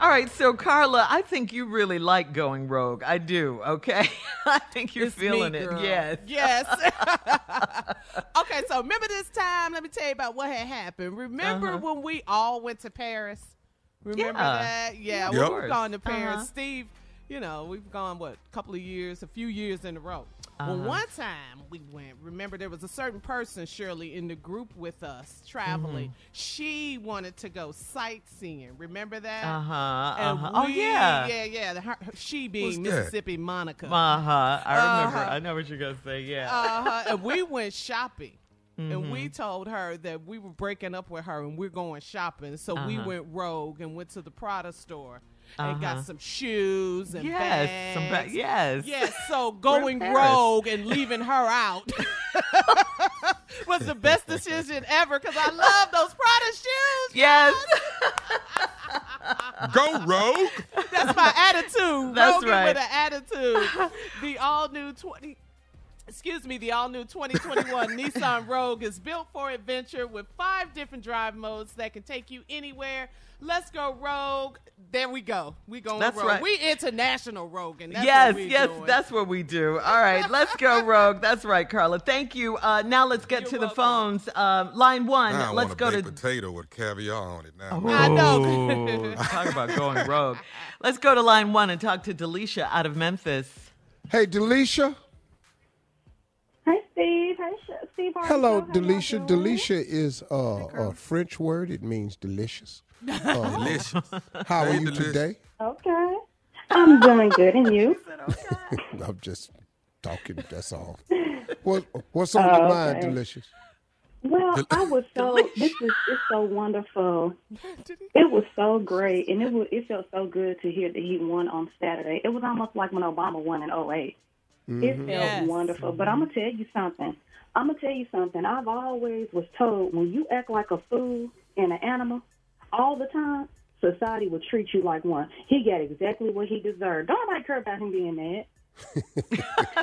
All right, so Carla, I think you really like going rogue. I do, okay? I think you're It's me, feeling it. Yes. Yes. okay, so remember this time? Let me tell you about what had happened. Remember Uh-huh. when we all went to Paris? Remember Yeah. that? Yeah, of we've gone to Paris. Uh-huh. Steve, you know, we've gone, what, a couple of years, a few years in a row. Well, Uh-huh. one time we went, remember there was a certain person, Shirley, in the group with us traveling. Mm-hmm. She wanted to go sightseeing. Remember that? Uh-huh, uh-huh. Oh, yeah. Yeah, yeah. Her, her- she being What's that? Mississippi Monica. Uh huh. I remember. Uh-huh. I know what you're gonna say. Yeah. Uh-huh. and we went shopping. And we Mm-hmm. told her that we were breaking up with her and we're going shopping. So we Uh-huh. went rogue and went to the Prada store and Uh-huh. got some shoes and Yes, bags. some ba- yes. Yes. So going rogue and leaving her out was the best decision ever because I love those Prada shoes. Yes. Go rogue. That's my attitude. That's Rogan right. with an attitude. The all new 20 Excuse me, the all new 2021 Nissan Rogue is built for adventure with five different drive modes that can take you anywhere. Let's go Rogue. There we go. We going That's Rogue. right. We international Rogue. And that's yes, what yes, doing. that's what we do. All right, let's go rogue. That's right, Carla. Thank you. Uh, now let's get You're to the phones. Uh, line one. Now let's want go a to baked potato with caviar on it now. I know. Talk about going rogue. Let's go to line one and talk to Delisha out of Memphis. Hey, Delisha. Steve. Harvey. Hello, How y'all doing? Delisha is uh, a French word. It means delicious. Uh, Delicious. how are Hey, you delicious. today? Okay. I'm doing good, and you? I'm just talking. That's all. What, what's on Oh, your mind, okay. Delicious? Well, I was so. This is it's so wonderful. It was so great, and it was. It felt so good to hear that he won on Saturday. It was almost like when Obama won in 08. It mm-hmm. felt Yes. wonderful. But I'm gonna mm-hmm. tell you something. I'm gonna tell you something. I've always was told when you act like a fool and an animal all the time, society will treat you like one. He got exactly what he deserved. Don't nobody care about him being mad.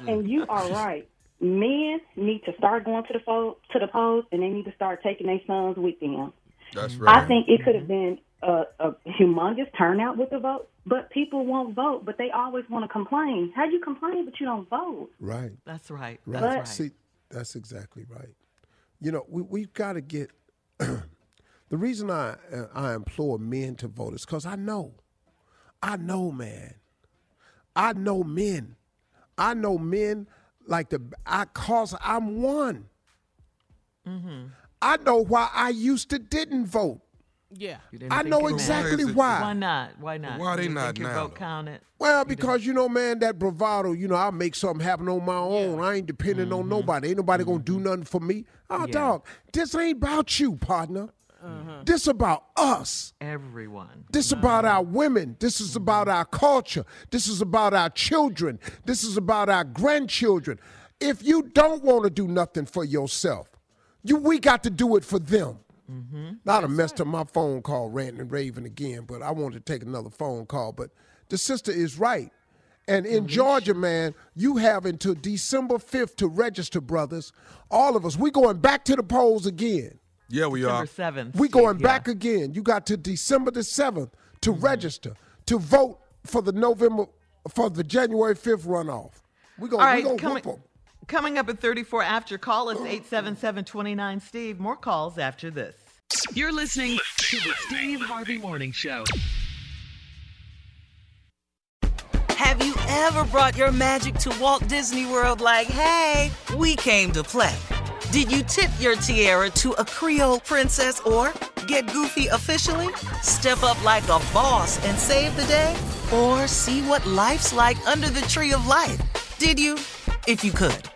and you are right. men need to start going to the fo- to the polls, and they need to start taking their sons with them. That's right. I think it could have mm-hmm. been a, a humongous turnout with the vote, but people won't vote. But they always want to complain. How do you complain but you don't vote? Right. That's right. Right. That's right. See, that's exactly right. You know, we we've got to get. the reason I uh, I implore men to vote is because I know, I know, man, I know men, I know men like the I cause I'm one. Mm-hmm. I know why I used to didn't vote. Yeah. I know exactly why. Why not? Why not? Why are they You not think your now, vote though? counted? Well, because you know, man, that bravado, you know, I'll make something happen on my own. I ain't depending on mm-hmm. nobody. Ain't nobody gonna do mm-hmm. nothing for me. Oh, Yeah. dog, this ain't about you, partner. Mm-hmm. This about us. Everyone. This about our women. This is about our culture. This is about our children. This is about our grandchildren. If you don't want to do nothing for yourself, you we got to do it for them. Now I done messed up my phone call, ranting and raving again, but I wanted to take another phone call. But the sister is right. And in Georgia, man, you have until December 5th to register, brothers. All of us. we going back to the polls again. Yeah, we are. December 7th. We Steve, going yeah. Mm-hmm. back again. You got to December the 7th to register, to vote for the November, for the January 5th runoff. We're All going right, we gonna coming, whoop 'em. Coming up at 34 after, call us 877-29 Steve. More calls after this. You're listening to the Steve Harvey Morning Show. Have you ever brought your magic to Walt Disney World like, hey, we came to play? Did you tip your tiara to a Creole princess or get goofy officially? Step up like a boss and save the day? Or see what life's like under the tree of life? Did you? If you could.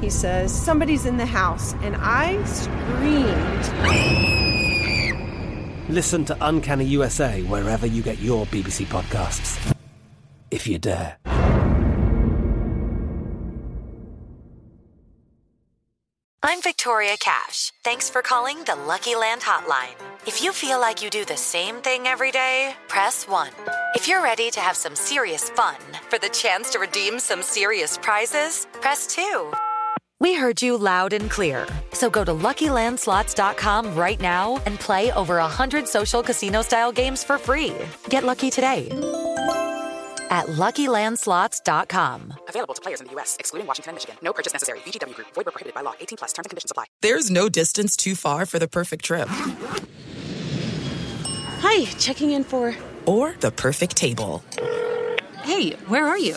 He says, Somebody's in the house. And I screamed. Listen to Uncanny USA wherever you get your BBC podcasts, if you dare. I'm Victoria Cash. Thanks for calling the Lucky Land Hotline. If you feel like you do the same thing every day, press 1. If you're ready to have some serious fun for the chance to redeem some serious prizes, press 2. We heard you loud and clear. So go to LuckyLandSlots.com right now and play over 100 social casino-style games for free. Get lucky today at LuckyLandSlots.com. Available to players in the U.S., excluding Washington and Michigan. No purchase necessary. VGW Group. Void where prohibited by law. 18 plus. Terms and conditions apply. There's no distance too far for the perfect trip. Hi, checking in for. Or the perfect table. Hey, where are you?